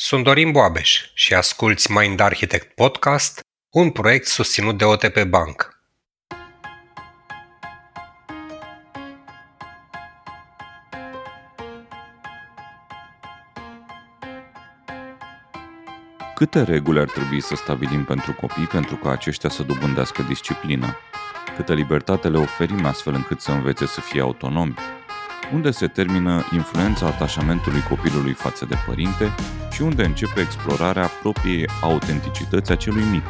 Sunt Dorin Boabeș și asculți Mind Architect Podcast, un proiect susținut de OTP Bank. Câte reguli ar trebui să stabilim pentru copii pentru ca aceștia să dobândească disciplină? Câtă libertate le oferim astfel încât să învețe să fie autonomi? Unde se termină influența atașamentului copilului față de părinte și unde începe explorarea propriei autenticități a celui mic?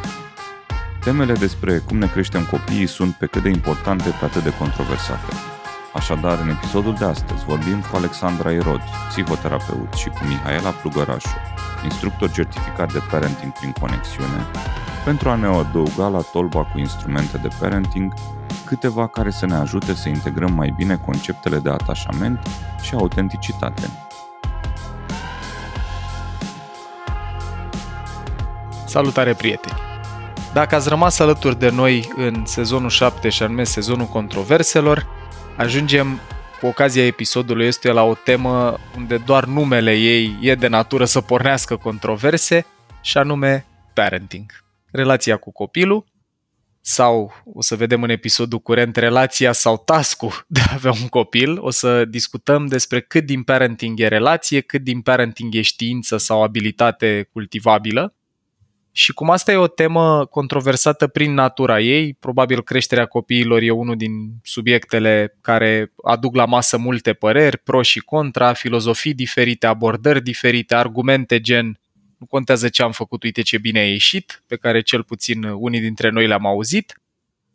Temele despre cum ne creștem copiii sunt pe cât de importante, pe atât de controversate. Așadar, în episodul de astăzi vorbim cu Alexandra Erod, psihoterapeut, și cu Mihaela Plugărașu, instructor certificat de parenting prin conexiune, pentru a ne adăuga la tolba cu instrumente de parenting câteva care să ne ajute să integrăm mai bine conceptele de atașament și autenticitate. Salutare prieteni! Dacă ați rămas alături de noi în sezonul 7 și anume sezonul controverselor, ajungem cu ocazia episodului este la o temă unde doar numele ei e de natură să pornească controverse și anume parenting. Relația cu copilul sau, o să vedem în episodul curent, relația sau tascul de a avea un copil. O să discutăm despre cât din parenting e relație, cât din parenting e știință sau abilitate cultivabilă. Și cum asta e o temă controversată prin natura ei, probabil creșterea copiilor e unul din subiectele care aduc la masă multe păreri, pro și contra, filozofii diferite, abordări diferite, argumente gen nu contează ce am făcut, uite ce bine a ieșit, pe care cel puțin unii dintre noi le-am auzit.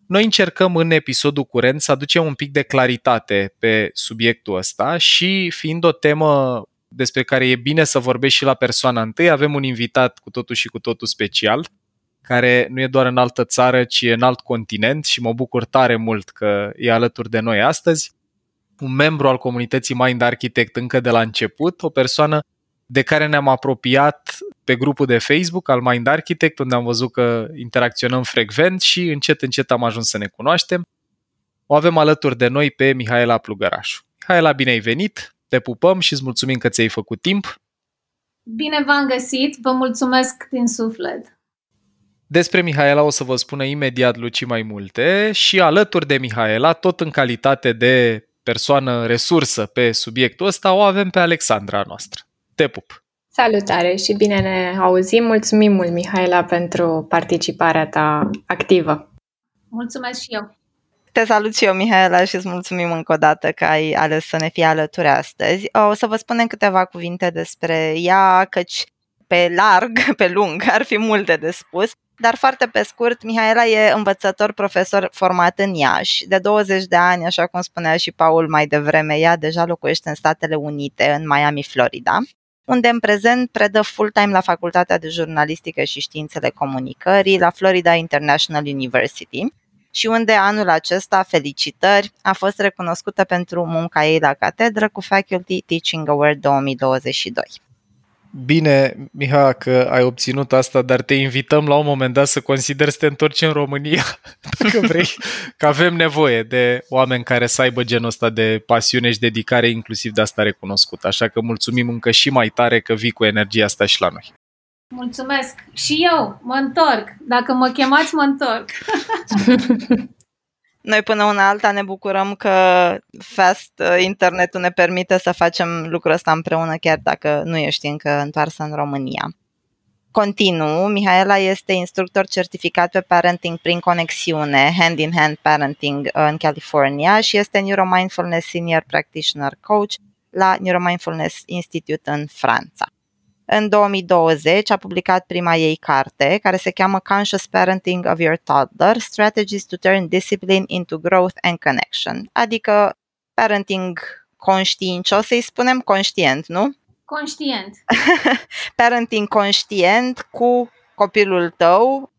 Noi încercăm în episodul curent să aducem un pic de claritate pe subiectul ăsta și fiind o temă despre care e bine să vorbești și la persoana întâi, avem un invitat cu totul și cu totul special, care nu e doar în altă țară, ci e în alt continent și mă bucur tare mult că e alături de noi astăzi. Un membru al comunității Mind Architect încă de la început, o persoană de care ne-am apropiat pe grupul de Facebook al Mind Architect, unde am văzut că interacționăm frecvent și încet, încet am ajuns să ne cunoaștem. O avem alături de noi pe Mihaela Plugărașu. Mihaela, bine ai venit, te pupăm și îți mulțumim că ți-ai făcut timp. Bine v-am găsit, vă mulțumesc din suflet. Despre Mihaela o să vă spună imediat Luci mai multe și alături de Mihaela, tot în calitate de persoană resursă pe subiectul ăsta, o avem pe Alexandra noastră. Te pup! Salutare și bine ne auzim. Mulțumim mult, Mihaela, pentru participarea ta activă. Mulțumesc și eu! Te salut și eu, Mihaela, și îți mulțumim încă o dată că ai ales să ne fii alături astăzi. O să vă spunem câteva cuvinte despre ea, căci pe larg, pe lung, ar fi multe de spus. Dar foarte pe scurt, Mihaela e învățător profesor format în Iași. De 20 de ani, așa cum spunea și Paul mai devreme, ea deja locuiește în Statele Unite, în Miami, Florida unde în prezent predă full-time la Facultatea de Jurnalistică și Științele Comunicării la Florida International University și unde anul acesta, felicitări, a fost recunoscută pentru munca ei la catedră cu Faculty Teaching Award 2022. Bine, Miha, că ai obținut asta, dar te invităm la un moment dat să consideri să te întorci în România, dacă vrei, că avem nevoie de oameni care să aibă genul ăsta de pasiune și dedicare, inclusiv de asta recunoscut. Așa că mulțumim încă și mai tare că vii cu energia asta și la noi. Mulțumesc! Și eu mă întorc. Dacă mă chemați, mă întorc. Noi până una alta ne bucurăm că fast uh, internetul ne permite să facem lucrul ăsta împreună chiar dacă nu ești încă întoarsă în România. Continuu, Mihaela este instructor certificat pe parenting prin conexiune, hand in hand parenting uh, în California și este Neuromindfulness Senior Practitioner Coach la Neuromindfulness Institute în Franța. În 2020 a publicat prima ei carte, care se cheamă Conscious Parenting of Your Toddler, Strategies to Turn Discipline into Growth and Connection, adică parenting conștiincios, să-i spunem conștient, nu? Conștient. parenting conștient cu copilul tău,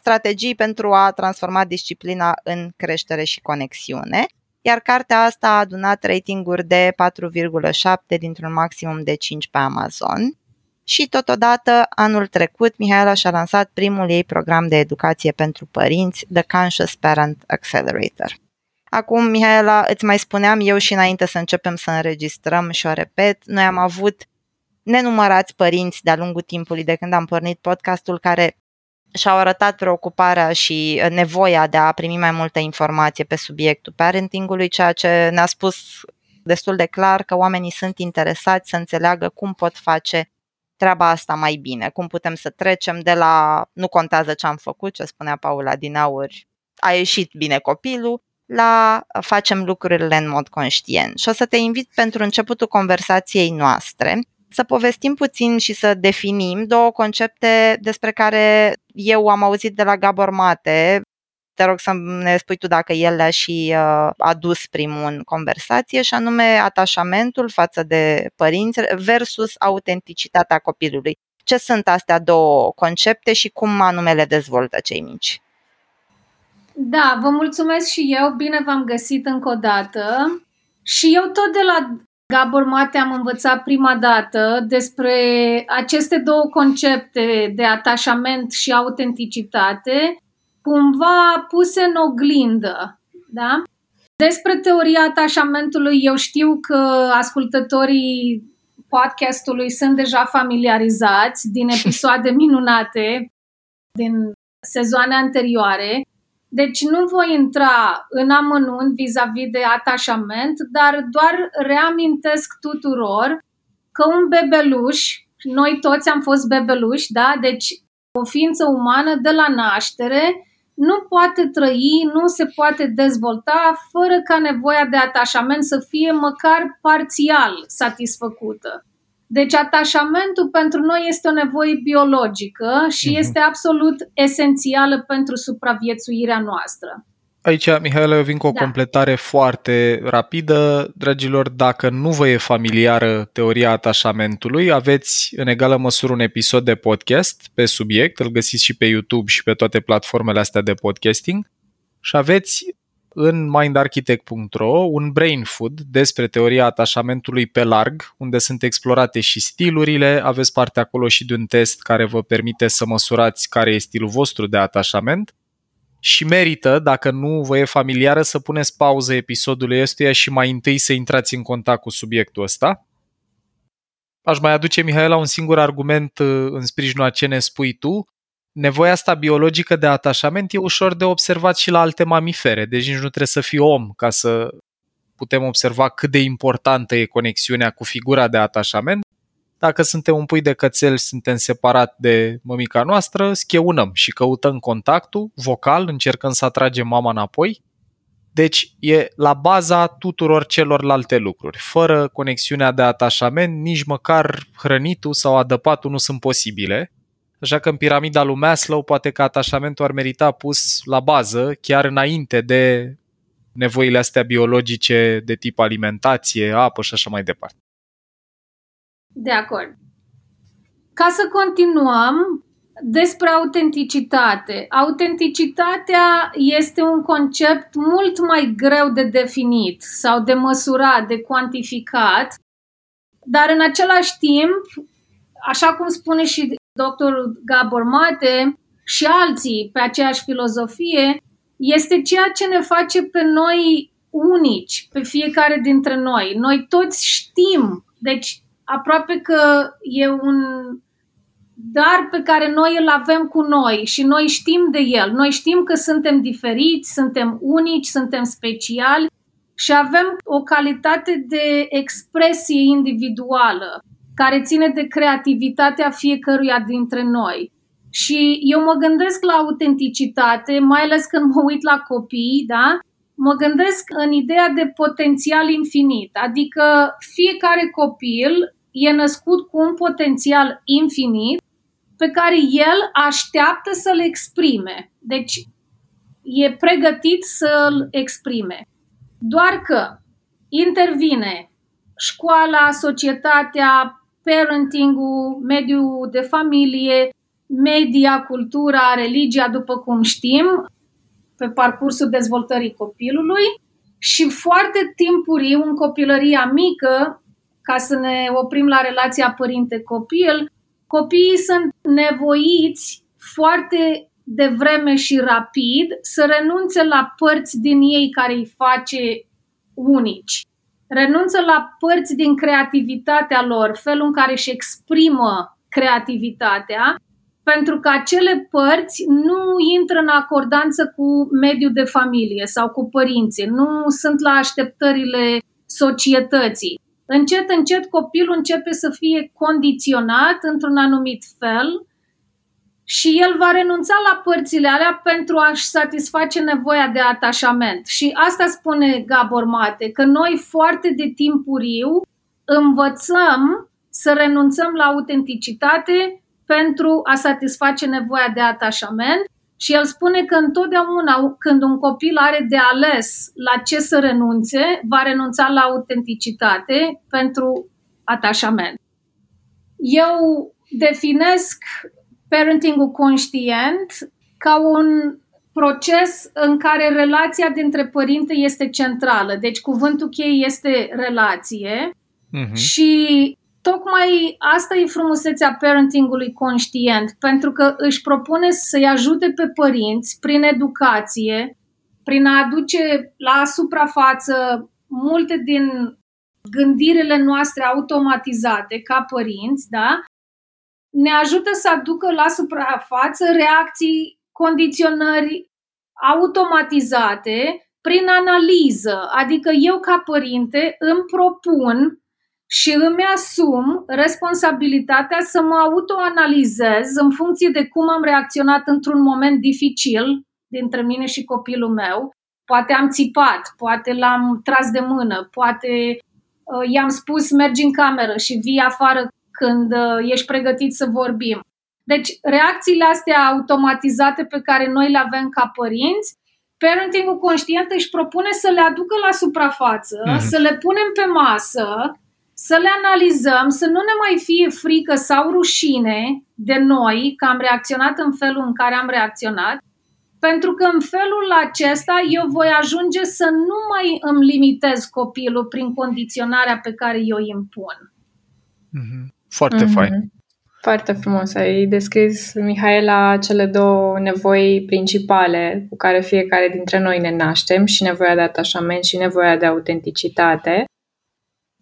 strategii pentru a transforma disciplina în creștere și conexiune. Iar cartea asta a adunat ratinguri de 4,7 dintr-un maximum de 5 pe Amazon și totodată anul trecut Mihaela și-a lansat primul ei program de educație pentru părinți, The Conscious Parent Accelerator. Acum, Mihaela, îți mai spuneam eu și înainte să începem să înregistrăm și o repet, noi am avut nenumărați părinți de-a lungul timpului de când am pornit podcastul care și-au arătat preocuparea și nevoia de a primi mai multă informație pe subiectul parentingului, ceea ce ne-a spus destul de clar că oamenii sunt interesați să înțeleagă cum pot face treaba asta mai bine, cum putem să trecem de la nu contează ce am făcut, ce spunea Paula din aur, a ieșit bine copilul, la facem lucrurile în mod conștient. Și o să te invit pentru începutul conversației noastre să povestim puțin și să definim două concepte despre care eu am auzit de la Gabor Mate. Te rog să ne spui tu dacă el le-a și uh, adus primul în conversație, și anume atașamentul față de părinți versus autenticitatea copilului. Ce sunt astea două concepte și cum anume le dezvoltă cei mici? Da, vă mulțumesc și eu, bine v-am găsit încă o dată. Și eu tot de la Gabor Mate am învățat prima dată despre aceste două concepte de atașament și autenticitate, cumva puse în oglindă. Da? Despre teoria atașamentului, eu știu că ascultătorii podcastului sunt deja familiarizați din episoade minunate din sezoane anterioare. Deci nu voi intra în amănunt vis-a-vis de atașament, dar doar reamintesc tuturor că un bebeluș, noi toți am fost bebeluși, da? Deci o ființă umană de la naștere nu poate trăi, nu se poate dezvolta fără ca nevoia de atașament să fie măcar parțial satisfăcută. Deci atașamentul pentru noi este o nevoie biologică și uh-huh. este absolut esențială pentru supraviețuirea noastră. Aici, Mihaela, eu vin cu o da. completare foarte rapidă. Dragilor, dacă nu vă e familiară teoria atașamentului, aveți în egală măsură un episod de podcast pe subiect, îl găsiți și pe YouTube și pe toate platformele astea de podcasting și aveți în mindarchitect.ro un brain food despre teoria atașamentului pe larg, unde sunt explorate și stilurile, aveți parte acolo și de un test care vă permite să măsurați care e stilul vostru de atașament și merită, dacă nu vă e familiară, să puneți pauză episodului ăstuia și mai întâi să intrați în contact cu subiectul ăsta. Aș mai aduce, Mihaela, un singur argument uh, în sprijinul a ce ne spui tu nevoia asta biologică de atașament e ușor de observat și la alte mamifere, deci nici nu trebuie să fii om ca să putem observa cât de importantă e conexiunea cu figura de atașament. Dacă suntem un pui de cățel și suntem separat de mămica noastră, scheunăm și căutăm contactul vocal, încercăm să atragem mama înapoi. Deci e la baza tuturor celorlalte lucruri. Fără conexiunea de atașament, nici măcar hrănitul sau adăpatul nu sunt posibile Așa că în piramida lui Maslow poate că atașamentul ar merita pus la bază, chiar înainte de nevoile astea biologice de tip alimentație, apă și așa mai departe. De acord. Ca să continuăm, despre autenticitate. Autenticitatea este un concept mult mai greu de definit sau de măsurat, de cuantificat, dar în același timp, așa cum spune și doctorul Gabor Mate și alții pe aceeași filozofie, este ceea ce ne face pe noi unici, pe fiecare dintre noi. Noi toți știm, deci aproape că e un dar pe care noi îl avem cu noi și noi știm de el. Noi știm că suntem diferiți, suntem unici, suntem speciali și avem o calitate de expresie individuală care ține de creativitatea fiecăruia dintre noi. Și eu mă gândesc la autenticitate, mai ales când mă uit la copii, da? Mă gândesc în ideea de potențial infinit, adică fiecare copil e născut cu un potențial infinit pe care el așteaptă să-l exprime. Deci e pregătit să-l exprime. Doar că intervine școala, societatea, parenting-ul, mediul de familie, media, cultura, religia, după cum știm, pe parcursul dezvoltării copilului și foarte timpuriu, în copilăria mică, ca să ne oprim la relația părinte-copil, copiii sunt nevoiți foarte devreme și rapid să renunțe la părți din ei care îi face unici. renunță la părți din creativitatea lor, felul în care își exprimă creativitatea, pentru că acele părți nu intră în acordanță cu mediul de familie sau cu părinții, nu sunt la așteptările societății. Încet, încet copilul începe să fie condiționat într-un anumit fel și el va renunța la părțile alea pentru a-și satisface nevoia de atașament. Și asta spune Gabor Mate, că noi foarte de timpuriu învățăm să renunțăm la autenticitate pentru a satisface nevoia de atașament și el spune că întotdeauna când un copil are de ales la ce să renunțe, va renunța la autenticitate pentru atașament. Eu definesc parentingul conștient ca un proces în care relația dintre părinte este centrală. Deci cuvântul cheie este relație uh-huh. și tocmai asta e frumusețea parentingului conștient, pentru că își propune să-i ajute pe părinți prin educație, prin a aduce la suprafață multe din gândirile noastre automatizate ca părinți, da? ne ajută să aducă la suprafață reacții, condiționări automatizate prin analiză. Adică eu ca părinte îmi propun și îmi asum responsabilitatea să mă autoanalizez în funcție de cum am reacționat într-un moment dificil dintre mine și copilul meu. Poate am țipat, poate l-am tras de mână, poate uh, i-am spus mergi în cameră și vii afară când uh, ești pregătit să vorbim. Deci, reacțiile astea automatizate pe care noi le avem ca părinți, parentingul conștient își propune să le aducă la suprafață, mm-hmm. să le punem pe masă, să le analizăm, să nu ne mai fie frică sau rușine de noi că am reacționat în felul în care am reacționat, pentru că în felul acesta eu voi ajunge să nu mai îmi limitez copilul prin condiționarea pe care eu îi impun. Mm-hmm. Foarte mm-hmm. fain. Foarte frumos. Ai descris, Mihaela, cele două nevoi principale cu care fiecare dintre noi ne naștem, și nevoia de atașament și nevoia de autenticitate.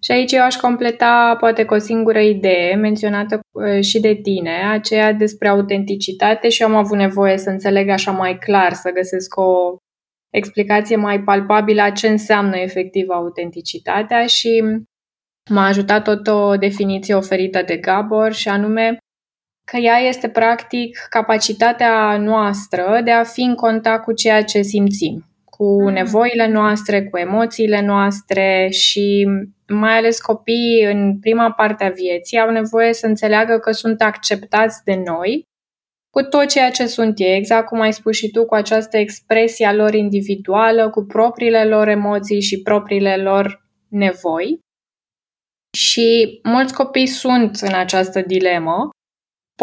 Și aici eu aș completa poate cu o singură idee menționată uh, și de tine, aceea despre autenticitate și am avut nevoie să înțeleg așa mai clar, să găsesc o explicație mai palpabilă a ce înseamnă efectiv autenticitatea și m-a ajutat tot o definiție oferită de Gabor și anume că ea este practic capacitatea noastră de a fi în contact cu ceea ce simțim, cu mm. nevoile noastre, cu emoțiile noastre și mai ales copiii în prima parte a vieții au nevoie să înțeleagă că sunt acceptați de noi cu tot ceea ce sunt ei, exact cum ai spus și tu, cu această expresie a lor individuală, cu propriile lor emoții și propriile lor nevoi. Și mulți copii sunt în această dilemă.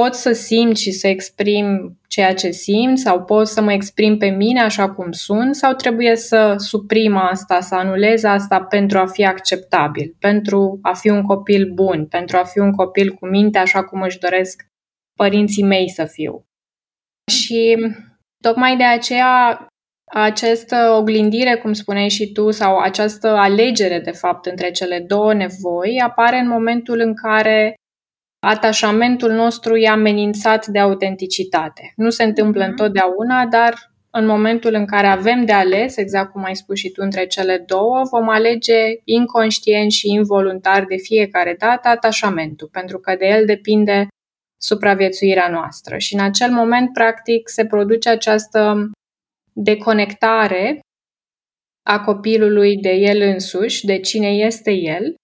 Pot să simt și să exprim ceea ce simt sau pot să mă exprim pe mine așa cum sunt sau trebuie să suprim asta, să anulez asta pentru a fi acceptabil, pentru a fi un copil bun, pentru a fi un copil cu minte așa cum își doresc părinții mei să fiu. Și tocmai de aceea această oglindire, cum spuneai și tu, sau această alegere, de fapt, între cele două nevoi, apare în momentul în care atașamentul nostru e amenințat de autenticitate. Nu se întâmplă mm-hmm. întotdeauna, dar în momentul în care avem de ales, exact cum ai spus și tu, între cele două, vom alege inconștient și involuntar de fiecare dată atașamentul, pentru că de el depinde supraviețuirea noastră. Și în acel moment, practic, se produce această deconectare a copilului de el însuși, de cine este el.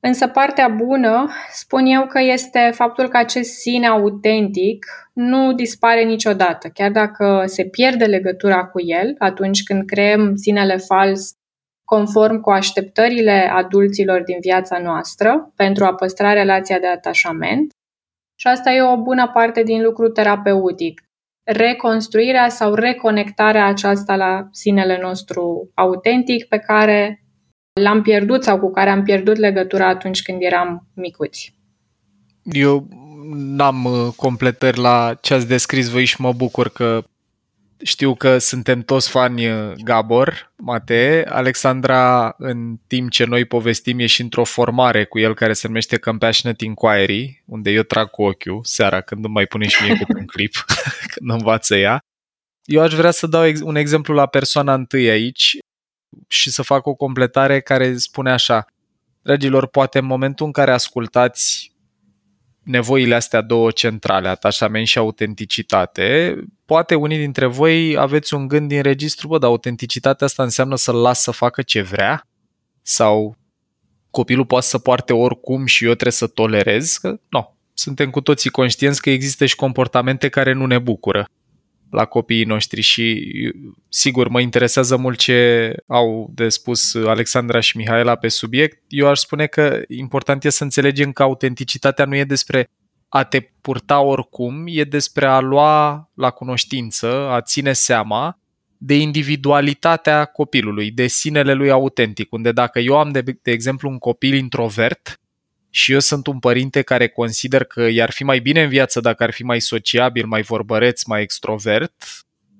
Însă partea bună, spun eu că este faptul că acest sine autentic nu dispare niciodată, chiar dacă se pierde legătura cu el atunci când creăm sinele fals conform cu așteptările adulților din viața noastră pentru a păstra relația de atașament. Și asta e o bună parte din lucru terapeutic reconstruirea sau reconectarea aceasta la sinele nostru autentic pe care l-am pierdut sau cu care am pierdut legătura atunci când eram micuți. Eu n-am uh, completări la ce ați descris voi și mă bucur că știu că suntem toți fani uh, Gabor, Matei. Alexandra, în timp ce noi povestim, e și într-o formare cu el care se numește Compassionate Inquiry, unde eu trag cu ochiul seara când îmi mai pune și mie câte un clip, când învață ea. Eu aș vrea să dau un exemplu la persoana întâi aici și să fac o completare care spune așa. Dragilor, poate în momentul în care ascultați nevoile astea două centrale, atașament și autenticitate, poate unii dintre voi aveți un gând din registru, bă, dar autenticitatea asta înseamnă să-l las să facă ce vrea? Sau copilul poate să poarte oricum și eu trebuie să tolerez? Că, nu, suntem cu toții conștienți că există și comportamente care nu ne bucură la copiii noștri și sigur mă interesează mult ce au de spus Alexandra și Mihaela pe subiect. Eu aș spune că important e să înțelegem că autenticitatea nu e despre a te purta oricum, e despre a lua la cunoștință, a ține seama de individualitatea copilului, de sinele lui autentic, unde dacă eu am, de, de exemplu, un copil introvert, și eu sunt un părinte care consider că i-ar fi mai bine în viață dacă ar fi mai sociabil, mai vorbăreț, mai extrovert,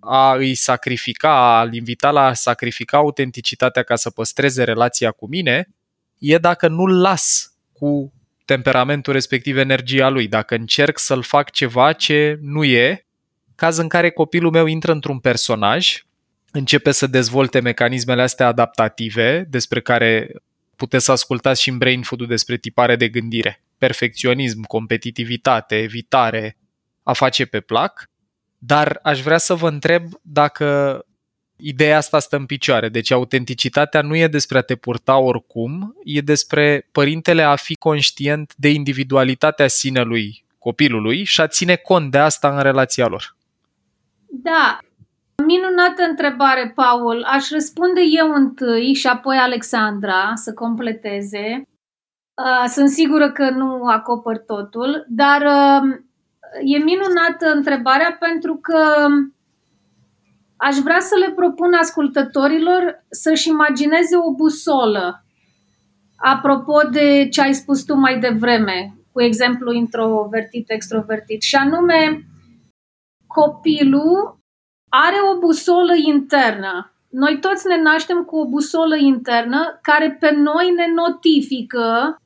a îi sacrifica, a-l invita la a sacrifica autenticitatea ca să păstreze relația cu mine, e dacă nu-l las cu temperamentul respectiv energia lui, dacă încerc să-l fac ceva ce nu e, caz în care copilul meu intră într-un personaj, începe să dezvolte mecanismele astea adaptative despre care puteți să ascultați și în Brain Food despre tipare de gândire. Perfecționism, competitivitate, evitare, a face pe plac. Dar aș vrea să vă întreb dacă ideea asta stă în picioare. Deci autenticitatea nu e despre a te purta oricum, e despre părintele a fi conștient de individualitatea sinelui copilului și a ține cont de asta în relația lor. Da, Minunată întrebare, Paul. Aș răspunde eu întâi și apoi Alexandra să completeze. Uh, sunt sigură că nu acopăr totul, dar uh, e minunată întrebarea pentru că aș vrea să le propun ascultătorilor să-și imagineze o busolă. Apropo de ce ai spus tu mai devreme, cu exemplu introvertit-extrovertit, și anume copilul are o busolă internă. Noi toți ne naștem cu o busolă internă care pe noi ne notifică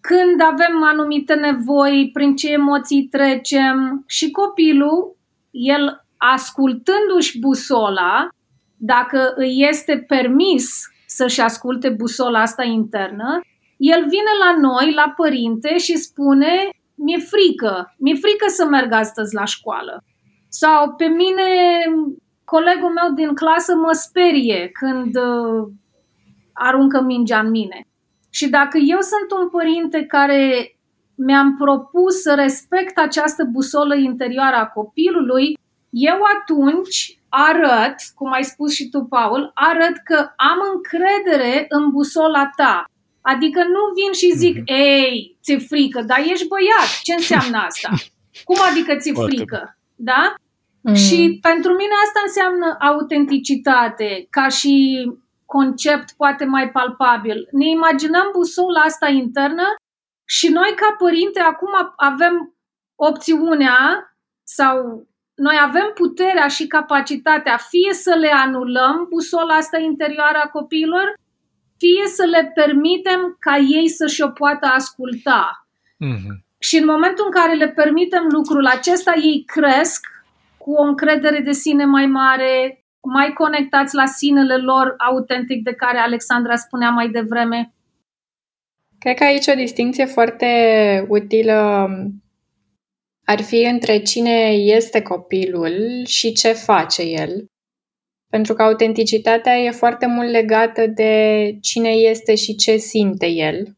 când avem anumite nevoi, prin ce emoții trecem și copilul, el ascultându-și busola, dacă îi este permis să-și asculte busola asta internă, el vine la noi, la părinte și spune mi-e frică, mi-e frică să merg astăzi la școală. Sau pe mine, colegul meu din clasă mă sperie când uh, aruncă mingea în mine. Și dacă eu sunt un părinte care mi-am propus să respect această busolă interioară a copilului, eu atunci arăt, cum ai spus și tu, Paul, arăt că am încredere în busola ta. Adică nu vin și zic, mm-hmm. ei, ți-e frică, dar ești băiat. Ce înseamnă asta? Cum adică ți-e frică? Da? Mm. Și pentru mine asta înseamnă autenticitate, ca și concept poate mai palpabil. Ne imaginăm busola asta internă și noi ca părinte acum avem opțiunea sau noi avem puterea și capacitatea fie să le anulăm busola asta interioară a copiilor, fie să le permitem ca ei să-și o poată asculta. Mm-hmm. Și în momentul în care le permitem lucrul acesta, ei cresc cu o încredere de sine mai mare, mai conectați la sinele lor autentic de care Alexandra spunea mai devreme. Cred că aici o distinție foarte utilă ar fi între cine este copilul și ce face el. Pentru că autenticitatea e foarte mult legată de cine este și ce simte el.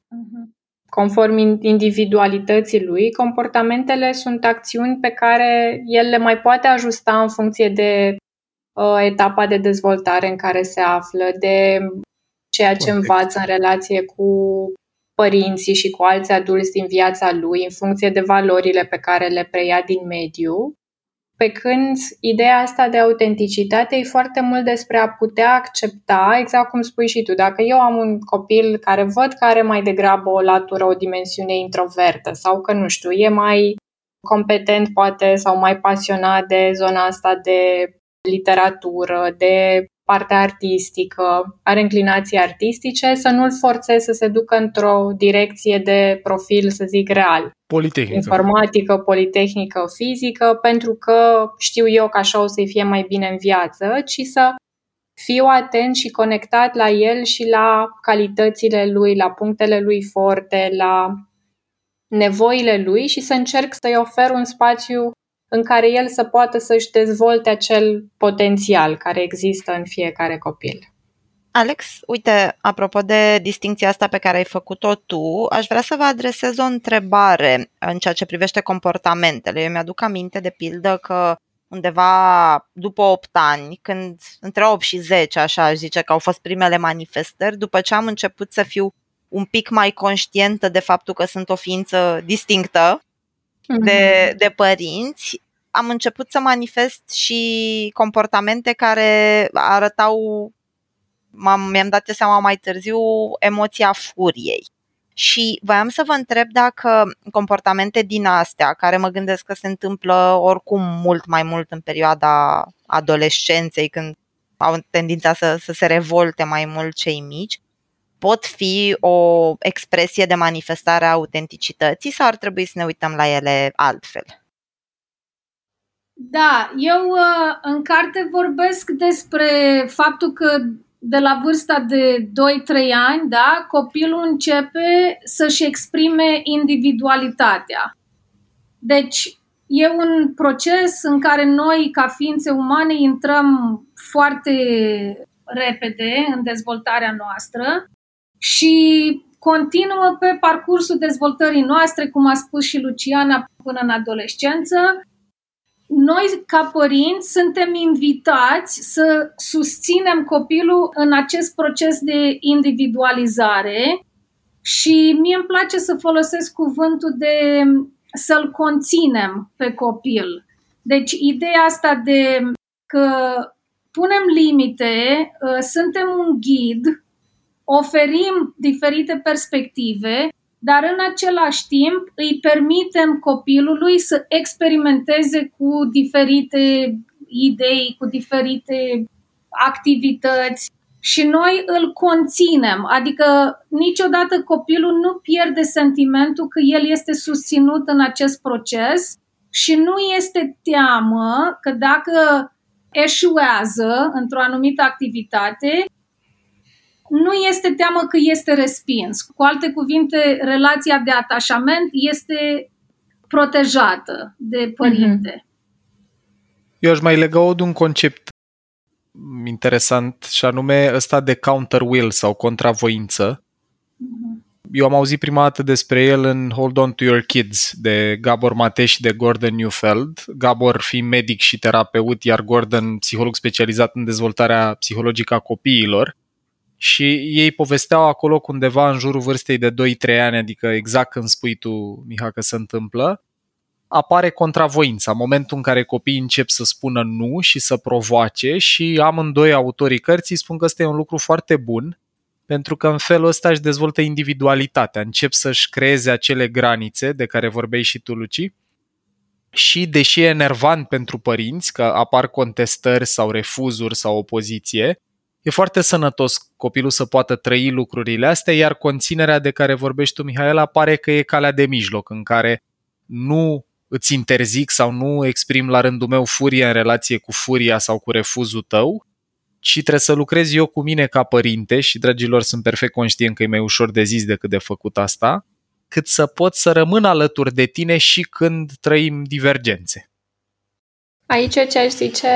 Uh-huh conform individualității lui, comportamentele sunt acțiuni pe care el le mai poate ajusta în funcție de uh, etapa de dezvoltare în care se află, de ceea ce Correct. învață în relație cu părinții și cu alți adulți din viața lui, în funcție de valorile pe care le preia din mediu. Pe când ideea asta de autenticitate e foarte mult despre a putea accepta, exact cum spui și tu, dacă eu am un copil care văd că are mai degrabă o latură, o dimensiune introvertă sau că, nu știu, e mai competent poate sau mai pasionat de zona asta de literatură, de partea artistică, are înclinații artistice, să nu-l forțez să se ducă într-o direcție de profil, să zic, real. Politehnică. Informatică, politehnică, fizică, pentru că știu eu că așa o să-i fie mai bine în viață, ci să fiu atent și conectat la el și la calitățile lui, la punctele lui forte, la nevoile lui și să încerc să-i ofer un spațiu în care el să poată să-și dezvolte acel potențial care există în fiecare copil. Alex, uite, apropo de distinția asta pe care ai făcut-o tu, aș vrea să vă adresez o întrebare în ceea ce privește comportamentele. Eu mi-aduc aminte, de pildă, că undeva după 8 ani, când între 8 și 10, așa aș zice că au fost primele manifestări, după ce am început să fiu un pic mai conștientă de faptul că sunt o ființă distinctă de, mhm. de părinți, am început să manifest și comportamente care arătau, m-am, mi-am dat seama mai târziu, emoția furiei. Și voiam să vă întreb dacă comportamente din astea, care mă gândesc că se întâmplă oricum mult mai mult în perioada adolescenței, când au tendința să, să se revolte mai mult cei mici, pot fi o expresie de manifestare a autenticității sau ar trebui să ne uităm la ele altfel? Da, eu uh, în carte vorbesc despre faptul că de la vârsta de 2-3 ani, da, copilul începe să-și exprime individualitatea. Deci, e un proces în care noi, ca ființe umane, intrăm foarte repede în dezvoltarea noastră și continuă pe parcursul dezvoltării noastre, cum a spus și Luciana, până în adolescență. Noi, ca părinți, suntem invitați să susținem copilul în acest proces de individualizare și mie îmi place să folosesc cuvântul de să-l conținem pe copil. Deci, ideea asta de că punem limite, ă, suntem un ghid oferim diferite perspective, dar în același timp îi permitem copilului să experimenteze cu diferite idei, cu diferite activități și noi îl conținem, adică niciodată copilul nu pierde sentimentul că el este susținut în acest proces și nu este teamă că dacă eșuează într-o anumită activitate, nu este teamă că este respins. Cu alte cuvinte, relația de atașament este protejată de părinte. Mm-hmm. Eu aș mai lega-o de un concept interesant și anume ăsta de counter will sau contravoință. Mm-hmm. Eu am auzit prima dată despre el în Hold On To Your Kids de Gabor Mateș și de Gordon Newfeld. Gabor fiind medic și terapeut, iar Gordon psiholog specializat în dezvoltarea psihologică a copiilor și ei povesteau acolo undeva în jurul vârstei de 2-3 ani, adică exact când spui tu, Miha, că se întâmplă, apare contravoința, momentul în care copiii încep să spună nu și să provoace și amândoi autorii cărții spun că ăsta e un lucru foarte bun, pentru că în felul ăsta își dezvoltă individualitatea, încep să-și creeze acele granițe de care vorbeai și tu, Luci, și deși e enervant pentru părinți că apar contestări sau refuzuri sau opoziție, e foarte sănătos copilul să poată trăi lucrurile astea, iar conținerea de care vorbești tu, Mihaela, pare că e calea de mijloc, în care nu îți interzic sau nu exprim la rândul meu furie în relație cu furia sau cu refuzul tău, ci trebuie să lucrez eu cu mine ca părinte și, dragilor, sunt perfect conștient că e mai ușor de zis decât de făcut asta, cât să pot să rămân alături de tine și când trăim divergențe. Aici ce aș zice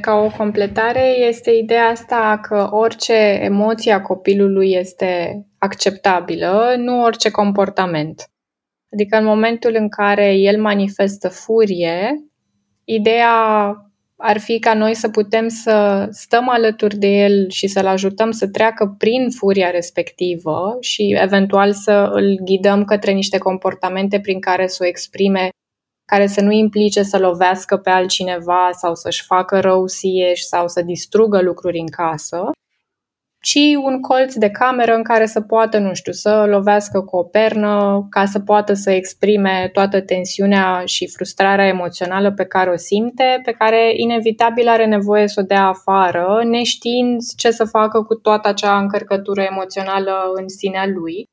ca o completare este ideea asta că orice emoție a copilului este acceptabilă, nu orice comportament. Adică în momentul în care el manifestă furie, ideea ar fi ca noi să putem să stăm alături de el și să-l ajutăm să treacă prin furia respectivă și eventual să îl ghidăm către niște comportamente prin care să o exprime care să nu implice să lovească pe altcineva sau să-și facă rău sieși sau să distrugă lucruri în casă. ci un colț de cameră în care să poată, nu știu, să lovească cu o pernă, ca să poată să exprime toată tensiunea și frustrarea emoțională pe care o simte, pe care inevitabil are nevoie să o dea afară, neștiind ce să facă cu toată acea încărcătură emoțională în sinea lui.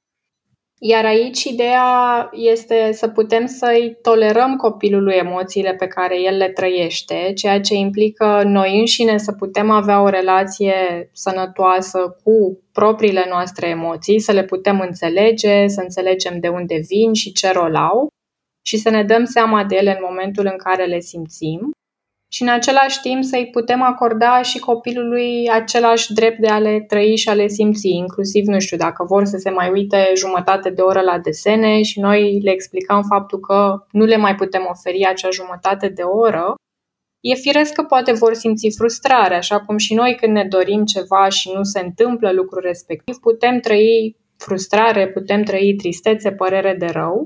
Iar aici ideea este să putem să-i tolerăm copilului emoțiile pe care el le trăiește, ceea ce implică noi înșine să putem avea o relație sănătoasă cu propriile noastre emoții, să le putem înțelege, să înțelegem de unde vin și ce rol au și să ne dăm seama de ele în momentul în care le simțim și în același timp să-i putem acorda și copilului același drept de a le trăi și a le simți, inclusiv, nu știu, dacă vor să se mai uite jumătate de oră la desene și noi le explicăm faptul că nu le mai putem oferi acea jumătate de oră, e firesc că poate vor simți frustrare, așa cum și noi când ne dorim ceva și nu se întâmplă lucrul respectiv, putem trăi frustrare, putem trăi tristețe, părere de rău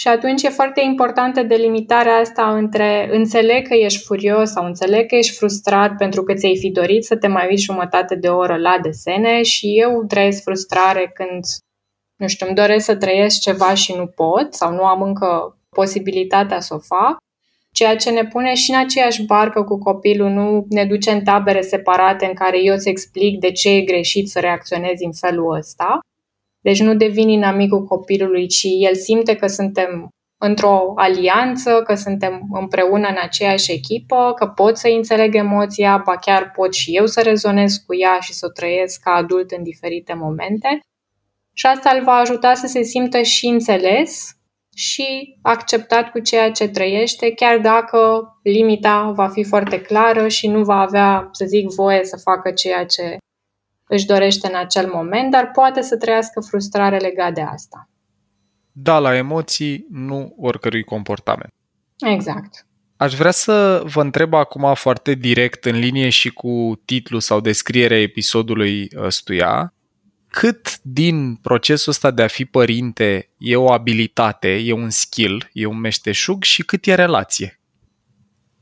și atunci e foarte importantă delimitarea asta între înțeleg că ești furios sau înțeleg că ești frustrat pentru că ți-ai fi dorit să te mai uiți jumătate de oră la desene și eu trăiesc frustrare când, nu știu, îmi doresc să trăiesc ceva și nu pot sau nu am încă posibilitatea să o fac. Ceea ce ne pune și în aceeași barcă cu copilul, nu ne duce în tabere separate în care eu îți explic de ce e greșit să reacționezi în felul ăsta, deci nu devin inamicul copilului, ci el simte că suntem într-o alianță, că suntem împreună în aceeași echipă, că pot să înțeleg emoția, ba chiar pot și eu să rezonez cu ea și să o trăiesc ca adult în diferite momente. Și asta îl va ajuta să se simtă și înțeles și acceptat cu ceea ce trăiește, chiar dacă limita va fi foarte clară și nu va avea, să zic, voie să facă ceea ce își dorește în acel moment, dar poate să trăiască frustrare legat de asta. Da, la emoții, nu oricărui comportament. Exact. Aș vrea să vă întreb acum foarte direct, în linie și cu titlu sau descrierea episodului ăstuia, cât din procesul ăsta de a fi părinte e o abilitate, e un skill, e un meșteșug și cât e relație?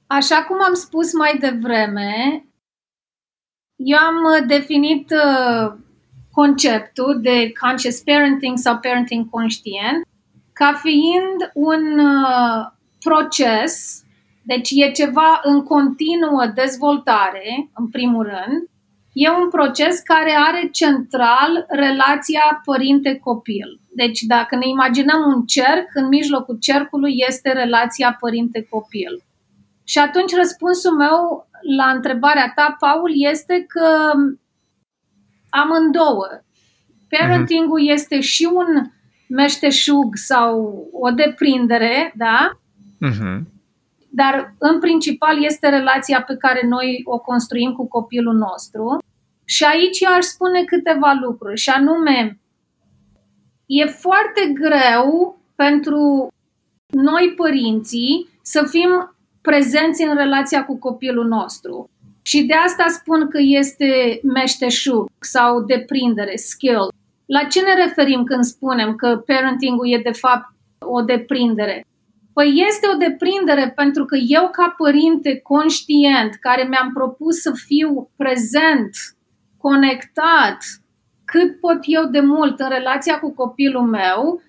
Așa cum am spus mai devreme, eu am uh, definit uh, conceptul de conscious parenting sau parenting conștient ca fiind un uh, proces, deci e ceva în continuă dezvoltare, în primul rând, e un proces care are central relația părinte-copil. Deci dacă ne imaginăm un cerc, în mijlocul cercului este relația părinte-copil. Și atunci răspunsul meu la întrebarea ta, Paul, este că amândouă. Parenting-ul uh-huh. este și un meșteșug sau o deprindere, da? Uh-huh. Dar în principal este relația pe care noi o construim cu copilul nostru. Și aici eu aș spune câteva lucruri, și anume, e foarte greu pentru noi părinții să fim prezenți în relația cu copilul nostru. Și de asta spun că este meșteșug sau deprindere, skill. La ce ne referim când spunem că parenting-ul e de fapt o deprindere? Păi este o deprindere pentru că eu ca părinte conștient care mi-am propus să fiu prezent, conectat, cât pot eu de mult în relația cu copilul meu,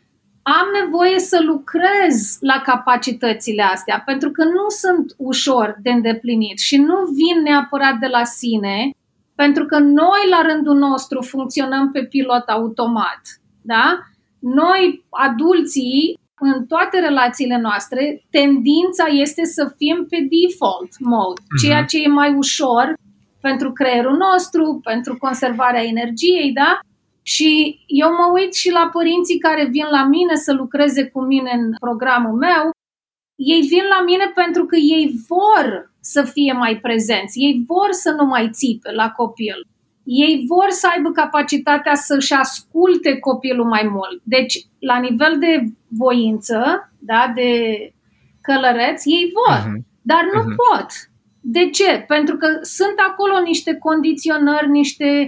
am nevoie să lucrez la capacitățile astea, pentru că nu sunt ușor de îndeplinit și nu vin neapărat de la sine, pentru că noi, la rândul nostru, funcționăm pe pilot automat. Da? Noi, adulții, în toate relațiile noastre, tendința este să fim pe default mode, mhm. ceea ce e mai ușor pentru creierul nostru, pentru conservarea energiei, da? Și eu mă uit și la părinții care vin la mine să lucreze cu mine în programul meu. Ei vin la mine pentru că ei vor să fie mai prezenți, ei vor să nu mai țipe la copil. Ei vor să aibă capacitatea să-și asculte copilul mai mult. Deci, la nivel de voință, da, de călăreț, ei vor, uh-huh. dar nu uh-huh. pot. De ce? Pentru că sunt acolo niște condiționări, niște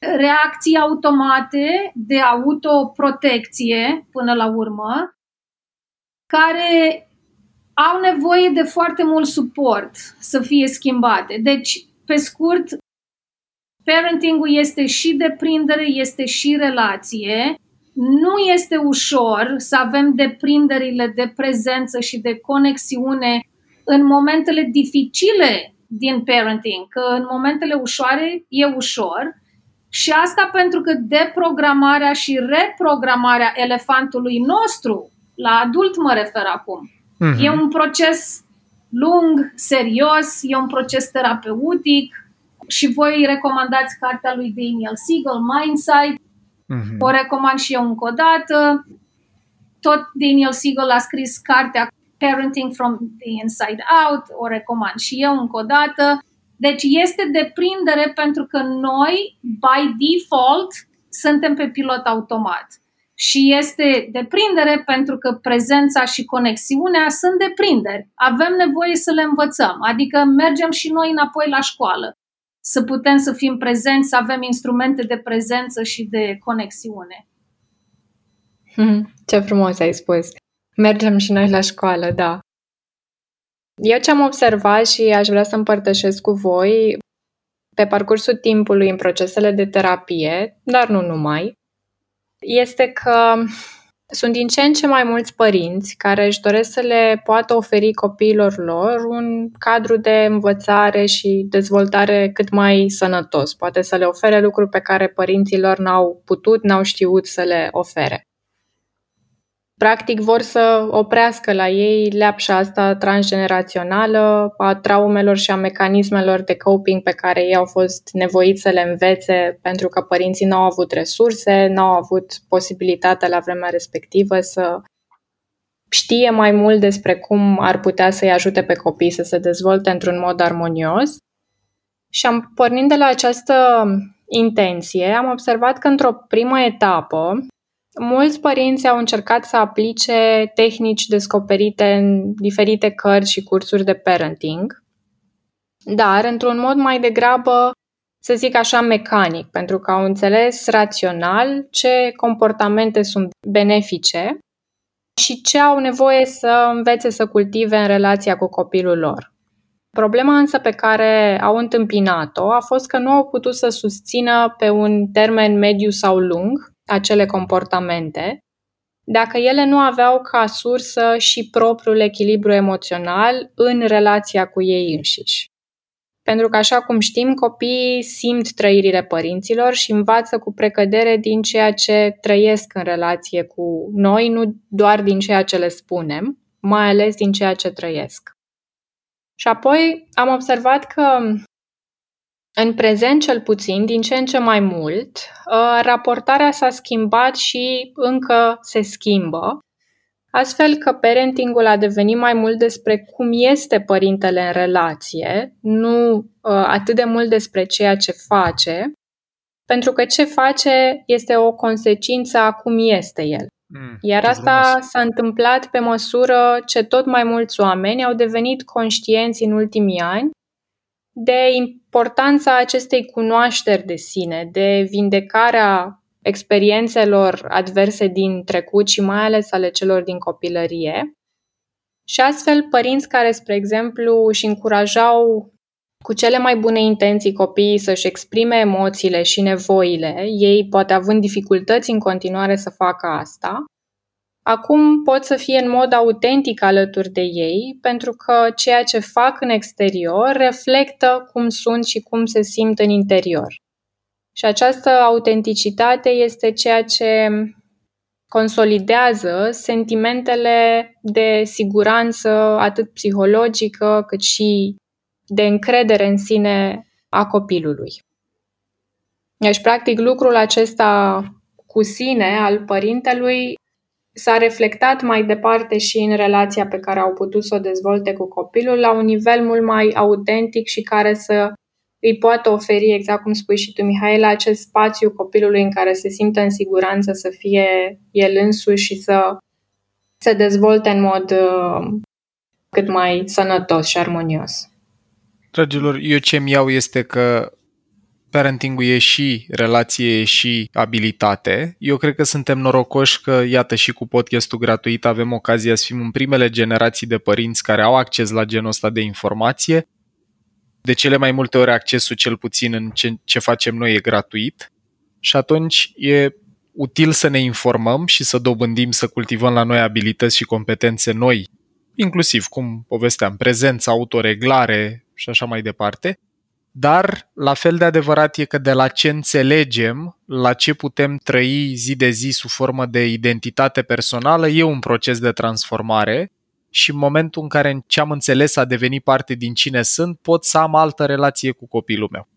reacții automate de autoprotecție până la urmă, care au nevoie de foarte mult suport să fie schimbate. Deci, pe scurt, Parenting-ul este și deprindere, este și relație. Nu este ușor să avem deprinderile de prezență și de conexiune în momentele dificile din parenting, că în momentele ușoare e ușor, și asta pentru că deprogramarea și reprogramarea elefantului nostru, la adult mă refer acum, mm-hmm. e un proces lung, serios, e un proces terapeutic și voi recomandați cartea lui Daniel Siegel, Mindsight, mm-hmm. o recomand și eu încă o dată. Tot Daniel Siegel a scris cartea Parenting from the Inside Out, o recomand și eu încă o dată. Deci este deprindere pentru că noi, by default, suntem pe pilot automat. Și este deprindere pentru că prezența și conexiunea sunt deprinderi. Avem nevoie să le învățăm, adică mergem și noi înapoi la școală. Să putem să fim prezenți, să avem instrumente de prezență și de conexiune. Hmm, ce frumos ai spus. Mergem și noi la școală, da. Eu ce am observat și aș vrea să împărtășesc cu voi pe parcursul timpului în procesele de terapie, dar nu numai, este că sunt din ce în ce mai mulți părinți care își doresc să le poată oferi copiilor lor un cadru de învățare și dezvoltare cât mai sănătos. Poate să le ofere lucruri pe care părinții lor n-au putut, n-au știut să le ofere practic vor să oprească la ei leapșa asta transgenerațională a traumelor și a mecanismelor de coping pe care ei au fost nevoiți să le învețe pentru că părinții nu au avut resurse, nu au avut posibilitatea la vremea respectivă să știe mai mult despre cum ar putea să-i ajute pe copii să se dezvolte într-un mod armonios. Și am pornind de la această intenție, am observat că într-o primă etapă Mulți părinți au încercat să aplice tehnici descoperite în diferite cărți și cursuri de parenting, dar într-un mod mai degrabă, să zic așa, mecanic, pentru că au înțeles rațional ce comportamente sunt benefice și ce au nevoie să învețe să cultive în relația cu copilul lor. Problema însă pe care au întâmpinat-o a fost că nu au putut să susțină pe un termen mediu sau lung acele comportamente, dacă ele nu aveau ca sursă și propriul echilibru emoțional în relația cu ei înșiși. Pentru că, așa cum știm, copiii simt trăirile părinților și învață cu precădere din ceea ce trăiesc în relație cu noi, nu doar din ceea ce le spunem, mai ales din ceea ce trăiesc. Și apoi am observat că în prezent, cel puțin, din ce în ce mai mult, uh, raportarea s-a schimbat și încă se schimbă, astfel că parentingul a devenit mai mult despre cum este părintele în relație, nu uh, atât de mult despre ceea ce face, pentru că ce face este o consecință a cum este el. Mm, Iar asta frumos. s-a întâmplat pe măsură ce tot mai mulți oameni au devenit conștienți în ultimii ani de importanța acestei cunoașteri de sine, de vindecarea experiențelor adverse din trecut și mai ales ale celor din copilărie. Și astfel, părinți care, spre exemplu, își încurajau cu cele mai bune intenții copiii să-și exprime emoțiile și nevoile, ei poate având dificultăți în continuare să facă asta, Acum pot să fie în mod autentic alături de ei, pentru că ceea ce fac în exterior reflectă cum sunt și cum se simt în interior. Și această autenticitate este ceea ce consolidează sentimentele de siguranță, atât psihologică, cât și de încredere în sine a copilului. Deci, practic, lucrul acesta cu sine al părintelui s-a reflectat mai departe și în relația pe care au putut să o dezvolte cu copilul la un nivel mult mai autentic și care să îi poată oferi, exact cum spui și tu, Mihaela, acest spațiu copilului în care se simte în siguranță să fie el însuși și să se dezvolte în mod uh, cât mai sănătos și armonios. Dragilor, eu ce-mi iau este că parenting-ul e și relație e și abilitate. Eu cred că suntem norocoși că, iată, și cu podcastul gratuit avem ocazia să fim în primele generații de părinți care au acces la genul ăsta de informație. De cele mai multe ori accesul cel puțin în ce, ce facem noi e gratuit. Și atunci e util să ne informăm și să dobândim, să cultivăm la noi abilități și competențe noi, inclusiv, cum povesteam, prezență, autoreglare și așa mai departe, dar la fel de adevărat e că de la ce înțelegem, la ce putem trăi zi de zi sub formă de identitate personală, e un proces de transformare și în momentul în care ce am înțeles a devenit parte din cine sunt, pot să am altă relație cu copilul meu.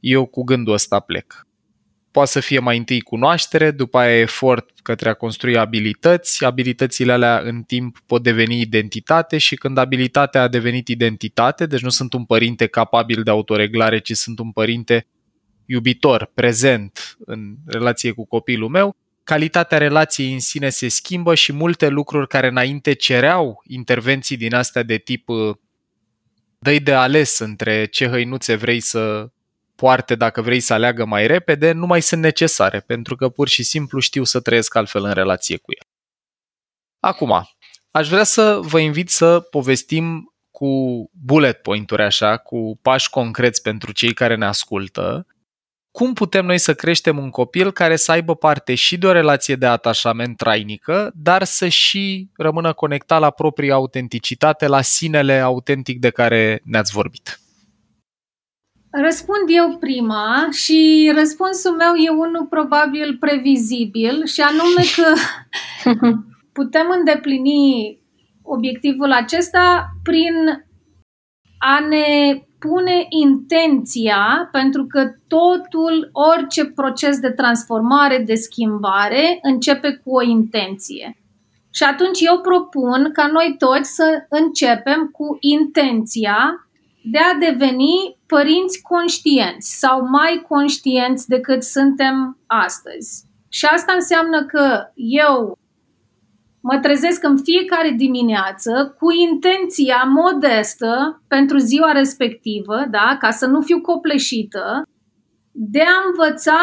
Eu cu gândul ăsta plec. Poate să fie mai întâi cunoaștere, după aia efort către a construi abilități. Abilitățile alea în timp pot deveni identitate și când abilitatea a devenit identitate, deci nu sunt un părinte capabil de autoreglare, ci sunt un părinte iubitor, prezent în relație cu copilul meu, calitatea relației în sine se schimbă și multe lucruri care înainte cereau intervenții din astea de tip uh, dă de ales între ce hăinuțe vrei să poarte dacă vrei să aleagă mai repede, nu mai sunt necesare, pentru că pur și simplu știu să trăiesc altfel în relație cu el. Acum, aș vrea să vă invit să povestim cu bullet point-uri așa, cu pași concreți pentru cei care ne ascultă, cum putem noi să creștem un copil care să aibă parte și de o relație de atașament trainică, dar să și rămână conectat la propria autenticitate, la sinele autentic de care ne-ați vorbit. Răspund eu prima și răspunsul meu e unul probabil previzibil și anume că putem îndeplini obiectivul acesta prin a ne pune intenția, pentru că totul, orice proces de transformare, de schimbare, începe cu o intenție. Și atunci eu propun ca noi toți să începem cu intenția de a deveni părinți conștienți sau mai conștienți decât suntem astăzi. Și asta înseamnă că eu mă trezesc în fiecare dimineață cu intenția modestă pentru ziua respectivă, da, ca să nu fiu copleșită, de a învăța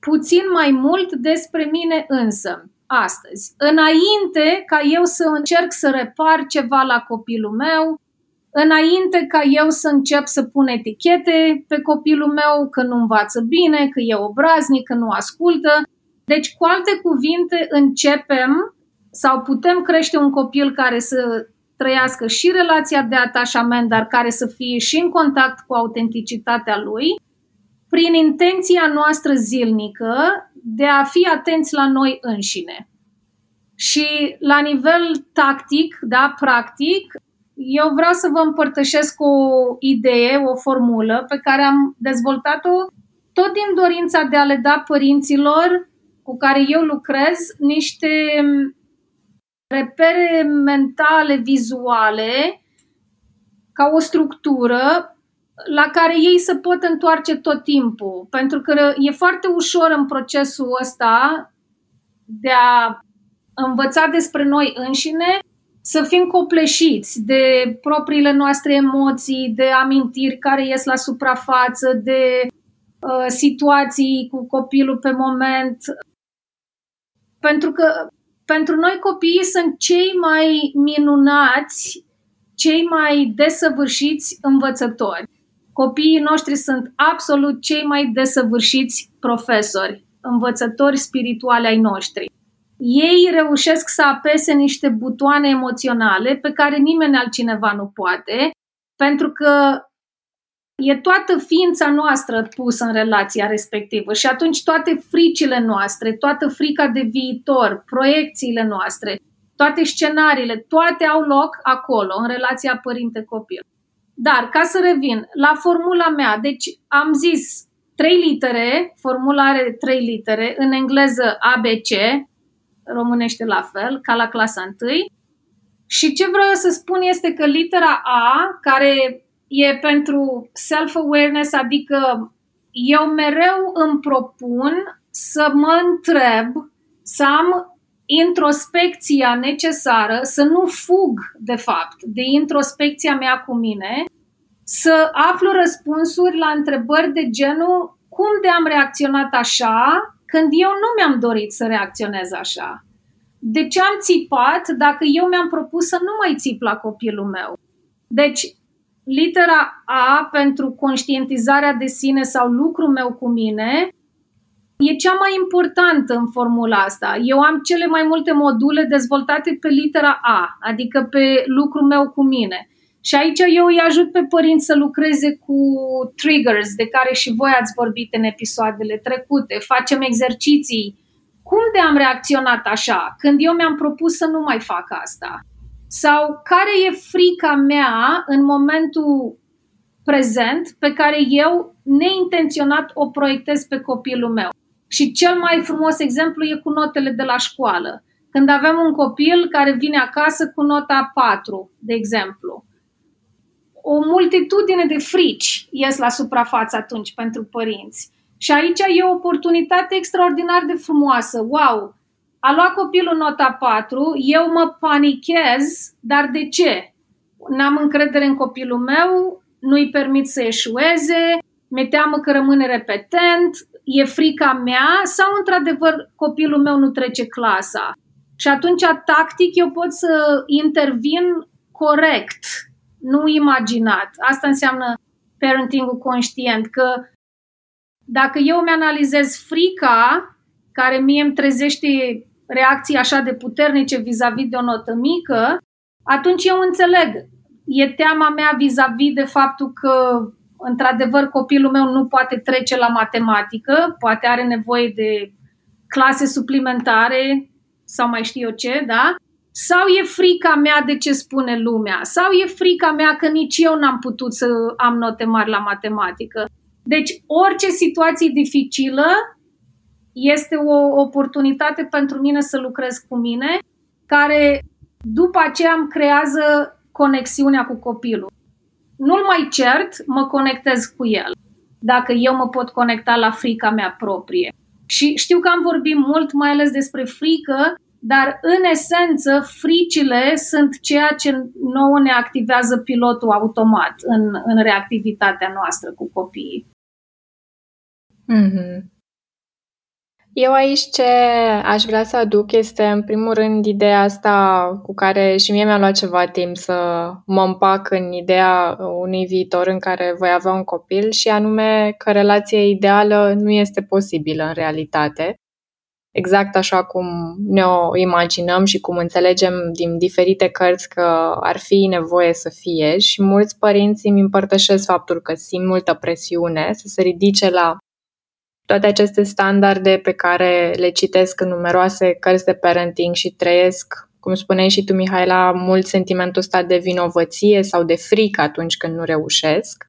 puțin mai mult despre mine însă, astăzi. Înainte ca eu să încerc să repar ceva la copilul meu, înainte ca eu să încep să pun etichete pe copilul meu că nu învață bine, că e obraznic, că nu ascultă. Deci, cu alte cuvinte, începem sau putem crește un copil care să trăiască și relația de atașament, dar care să fie și în contact cu autenticitatea lui, prin intenția noastră zilnică de a fi atenți la noi înșine. Și la nivel tactic, da, practic, eu vreau să vă împărtășesc o idee, o formulă pe care am dezvoltat-o tot din dorința de a le da părinților cu care eu lucrez niște repere mentale, vizuale, ca o structură la care ei se pot întoarce tot timpul. Pentru că e foarte ușor în procesul ăsta de a învăța despre noi înșine să fim copleșiți de propriile noastre emoții, de amintiri care ies la suprafață, de uh, situații cu copilul pe moment. Pentru că pentru noi copiii sunt cei mai minunați, cei mai desăvârșiți învățători. Copiii noștri sunt absolut cei mai desăvârșiți profesori, învățători spirituali ai noștri. Ei reușesc să apese niște butoane emoționale pe care nimeni altcineva nu poate, pentru că e toată ființa noastră pusă în relația respectivă și atunci toate fricile noastre, toată frica de viitor, proiecțiile noastre, toate scenariile, toate au loc acolo, în relația părinte-copil. Dar, ca să revin, la formula mea, deci am zis trei litere, formula are trei litere, în engleză ABC, românește la fel, ca la clasa 1. Și ce vreau să spun este că litera A, care e pentru self-awareness, adică eu mereu îmi propun să mă întreb, să am introspecția necesară, să nu fug, de fapt, de introspecția mea cu mine, să aflu răspunsuri la întrebări de genul cum de am reacționat așa când eu nu mi-am dorit să reacționez așa. De ce am țipat dacă eu mi-am propus să nu mai țip la copilul meu? Deci, litera A pentru conștientizarea de sine sau lucrul meu cu mine e cea mai importantă în formula asta. Eu am cele mai multe module dezvoltate pe litera A, adică pe lucrul meu cu mine. Și aici eu îi ajut pe părinți să lucreze cu triggers de care și voi ați vorbit în episoadele trecute. Facem exerciții. Cum de am reacționat așa când eu mi-am propus să nu mai fac asta? Sau care e frica mea în momentul prezent pe care eu neintenționat o proiectez pe copilul meu? Și cel mai frumos exemplu e cu notele de la școală. Când avem un copil care vine acasă cu nota 4, de exemplu, o multitudine de frici ies la suprafață atunci pentru părinți. Și aici e o oportunitate extraordinar de frumoasă. Wow! A luat copilul nota 4, eu mă panichez, dar de ce? N-am încredere în copilul meu, nu-i permit să eșueze, mi-e teamă că rămâne repetent, e frica mea sau într-adevăr copilul meu nu trece clasa? Și atunci, tactic, eu pot să intervin corect, nu imaginat. Asta înseamnă parenting conștient, că dacă eu mi-analizez frica, care mie îmi trezește reacții așa de puternice vis-a-vis de o notă mică, atunci eu înțeleg. E teama mea vis-a-vis de faptul că, într-adevăr, copilul meu nu poate trece la matematică, poate are nevoie de clase suplimentare sau mai știu eu ce, da? Sau e frica mea de ce spune lumea? Sau e frica mea că nici eu n-am putut să am note mari la matematică? Deci, orice situație dificilă este o oportunitate pentru mine să lucrez cu mine, care după aceea îmi creează conexiunea cu copilul. Nu-l mai cert, mă conectez cu el. Dacă eu mă pot conecta la frica mea proprie. Și știu că am vorbit mult, mai ales despre frică, dar în esență fricile sunt ceea ce nouă ne activează pilotul automat în, în reactivitatea noastră cu copiii. Mm-hmm. Eu aici ce aș vrea să aduc este, în primul rând, ideea asta cu care și mie mi-a luat ceva timp să mă împac în ideea unui viitor în care voi avea un copil și anume că relația ideală nu este posibilă în realitate. Exact așa cum ne o imaginăm și cum înțelegem din diferite cărți că ar fi nevoie să fie și mulți părinți îmi împărtășesc faptul că simt multă presiune să se ridice la toate aceste standarde pe care le citesc în numeroase cărți de parenting și trăiesc, cum spuneai și tu, Mihaela, mult sentimentul ăsta de vinovăție sau de frică atunci când nu reușesc.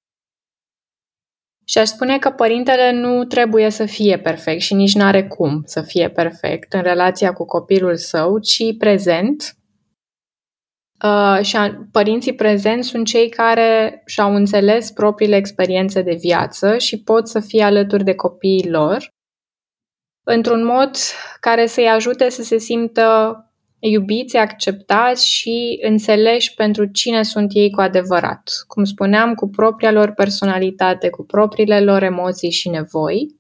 Și aș spune că părintele nu trebuie să fie perfect și nici nu are cum să fie perfect în relația cu copilul său, ci prezent, Uh, și a, părinții prezenți sunt cei care și-au înțeles propriile experiențe de viață și pot să fie alături de copiii lor într-un mod care să-i ajute să se simtă iubiți, acceptați și înțeleși pentru cine sunt ei cu adevărat. Cum spuneam, cu propria lor personalitate, cu propriile lor emoții și nevoi.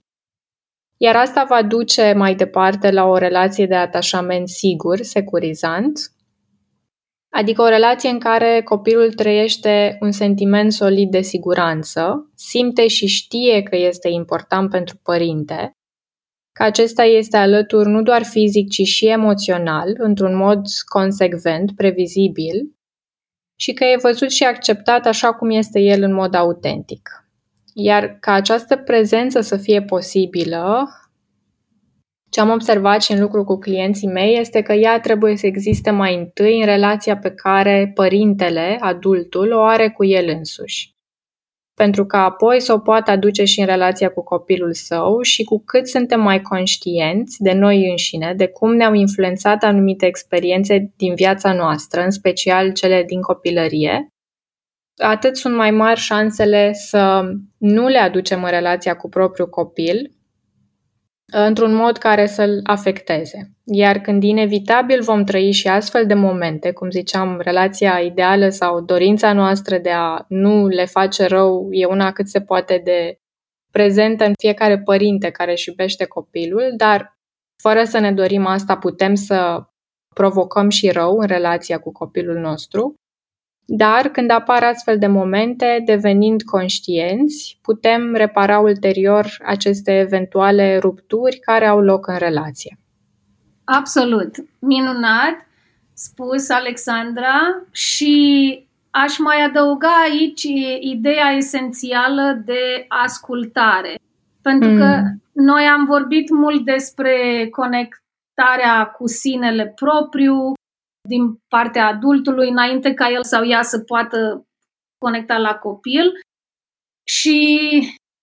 Iar asta va duce mai departe la o relație de atașament sigur, securizant, Adică o relație în care copilul trăiește un sentiment solid de siguranță, simte și știe că este important pentru părinte, că acesta este alături nu doar fizic, ci și emoțional, într-un mod consecvent, previzibil, și că e văzut și acceptat așa cum este el în mod autentic. Iar ca această prezență să fie posibilă, ce am observat și în lucru cu clienții mei este că ea trebuie să existe mai întâi în relația pe care părintele, adultul, o are cu el însuși. Pentru că apoi să o poată aduce și în relația cu copilul său și cu cât suntem mai conștienți de noi înșine, de cum ne-au influențat anumite experiențe din viața noastră, în special cele din copilărie, atât sunt mai mari șansele să nu le aducem în relația cu propriul copil într-un mod care să-l afecteze. Iar când inevitabil vom trăi și astfel de momente, cum ziceam, relația ideală sau dorința noastră de a nu le face rău e una cât se poate de prezentă în fiecare părinte care își iubește copilul, dar fără să ne dorim asta putem să provocăm și rău în relația cu copilul nostru. Dar când apar astfel de momente, devenind conștienți, putem repara ulterior aceste eventuale rupturi care au loc în relație. Absolut. Minunat spus Alexandra și aș mai adăuga aici ideea esențială de ascultare. Pentru mm. că noi am vorbit mult despre conectarea cu sinele propriu, din partea adultului, înainte ca el sau ea să poată conecta la copil. Și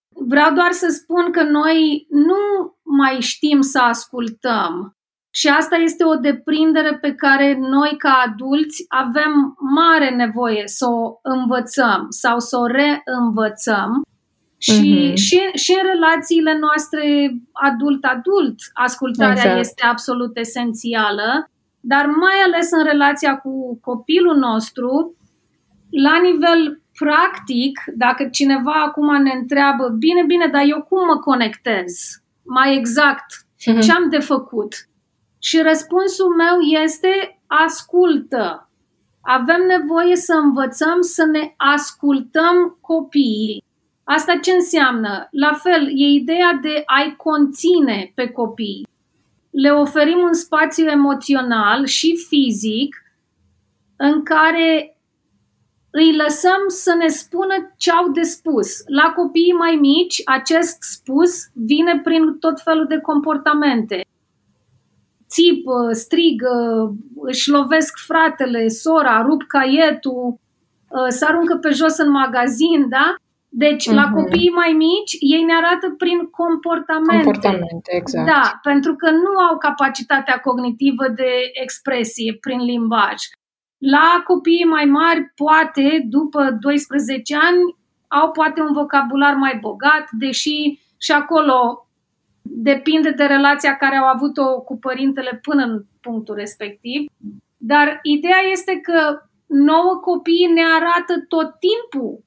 vreau doar să spun că noi nu mai știm să ascultăm. Și asta este o deprindere pe care noi, ca adulți, avem mare nevoie să o învățăm sau să o reînvățăm. Și, mm-hmm. și, și în relațiile noastre adult-adult, ascultarea exact. este absolut esențială dar mai ales în relația cu copilul nostru, la nivel practic, dacă cineva acum ne întreabă, bine, bine, dar eu cum mă conectez? Mai exact, mhm. ce am de făcut? Și răspunsul meu este ascultă. Avem nevoie să învățăm să ne ascultăm copiii. Asta ce înseamnă? La fel, e ideea de a-i conține pe copii le oferim un spațiu emoțional și fizic în care îi lăsăm să ne spună ce au de spus. La copiii mai mici, acest spus vine prin tot felul de comportamente. Țipă, strigă, își lovesc fratele, sora, rup caietul, ă, se aruncă pe jos în magazin, da? Deci, uh-huh. la mhm. copiii mai mici, ei ne arată prin comportamente. Comportamente, exact. Da, pentru că nu au capacitatea cognitivă de expresie prin limbaj. La copiii mai mari, poate, după 12 ani, au poate un vocabular mai bogat, deși și acolo depinde de relația care au avut-o cu părintele până în punctul respectiv. Dar ideea este că nouă copiii ne arată tot timpul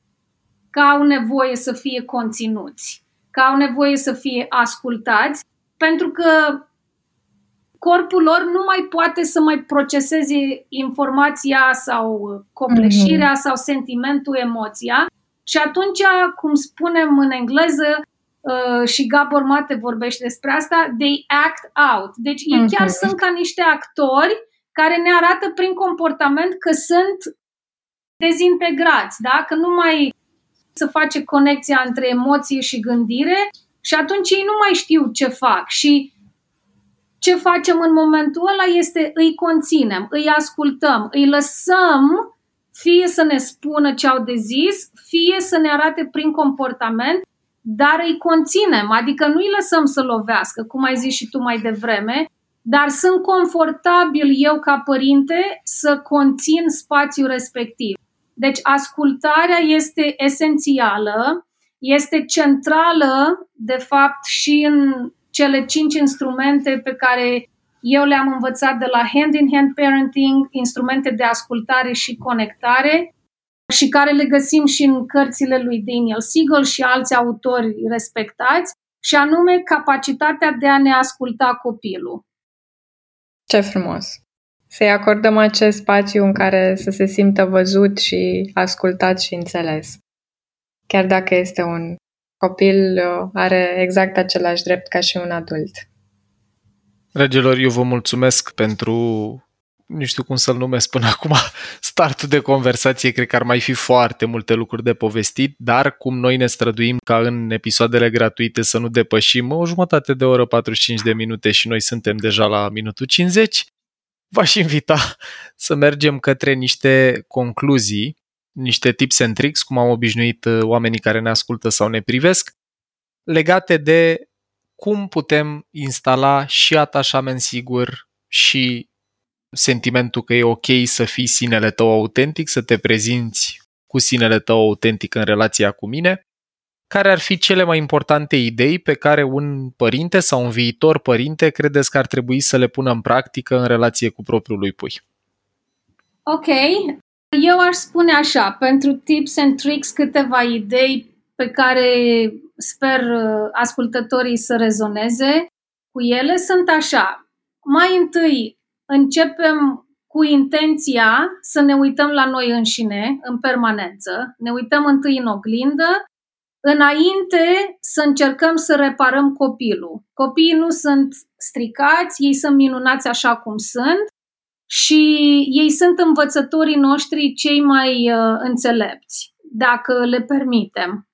că au nevoie să fie conținuți, că au nevoie să fie ascultați, pentru că corpul lor nu mai poate să mai proceseze informația sau copleșirea mm-hmm. sau sentimentul, emoția. Și atunci, cum spunem în engleză, uh, și Gabor Mate vorbește despre asta, they act out. Deci mm-hmm. ei chiar sunt ca niște actori care ne arată prin comportament că sunt dezintegrați, da? că nu mai să face conexia între emoție și gândire și atunci ei nu mai știu ce fac și ce facem în momentul ăla este îi conținem, îi ascultăm, îi lăsăm fie să ne spună ce au de zis, fie să ne arate prin comportament, dar îi conținem, adică nu îi lăsăm să lovească, cum ai zis și tu mai devreme, dar sunt confortabil eu ca părinte să conțin spațiul respectiv. Deci ascultarea este esențială, este centrală, de fapt, și în cele cinci instrumente pe care eu le-am învățat de la Hand-in-Hand Parenting, instrumente de ascultare și conectare, și care le găsim și în cărțile lui Daniel Siegel și alți autori respectați, și anume capacitatea de a ne asculta copilul. Ce frumos! Să-i acordăm acest spațiu în care să se simtă văzut și ascultat și înțeles. Chiar dacă este un copil, are exact același drept ca și un adult. Dragilor, eu vă mulțumesc pentru, nu știu cum să-l numesc până acum, startul de conversație. Cred că ar mai fi foarte multe lucruri de povestit, dar cum noi ne străduim ca în episoadele gratuite să nu depășim o jumătate de oră, 45 de minute și noi suntem deja la minutul 50, v-aș invita să mergem către niște concluzii, niște tips and tricks, cum am obișnuit uh, oamenii care ne ascultă sau ne privesc, legate de cum putem instala și atașament sigur și sentimentul că e ok să fii sinele tău autentic, să te prezinți cu sinele tău autentic în relația cu mine care ar fi cele mai importante idei pe care un părinte sau un viitor părinte credeți că ar trebui să le pună în practică în relație cu propriul lui pui? Ok, eu aș spune așa, pentru tips and tricks câteva idei pe care sper uh, ascultătorii să rezoneze cu ele sunt așa. Mai întâi, începem cu intenția să ne uităm la noi înșine în permanență, ne uităm întâi în oglindă, înainte să încercăm să reparăm copilul. Copiii nu sunt stricați, ei sunt minunați așa cum sunt și ei sunt învățătorii noștri cei mai uh, înțelepți, dacă le permitem.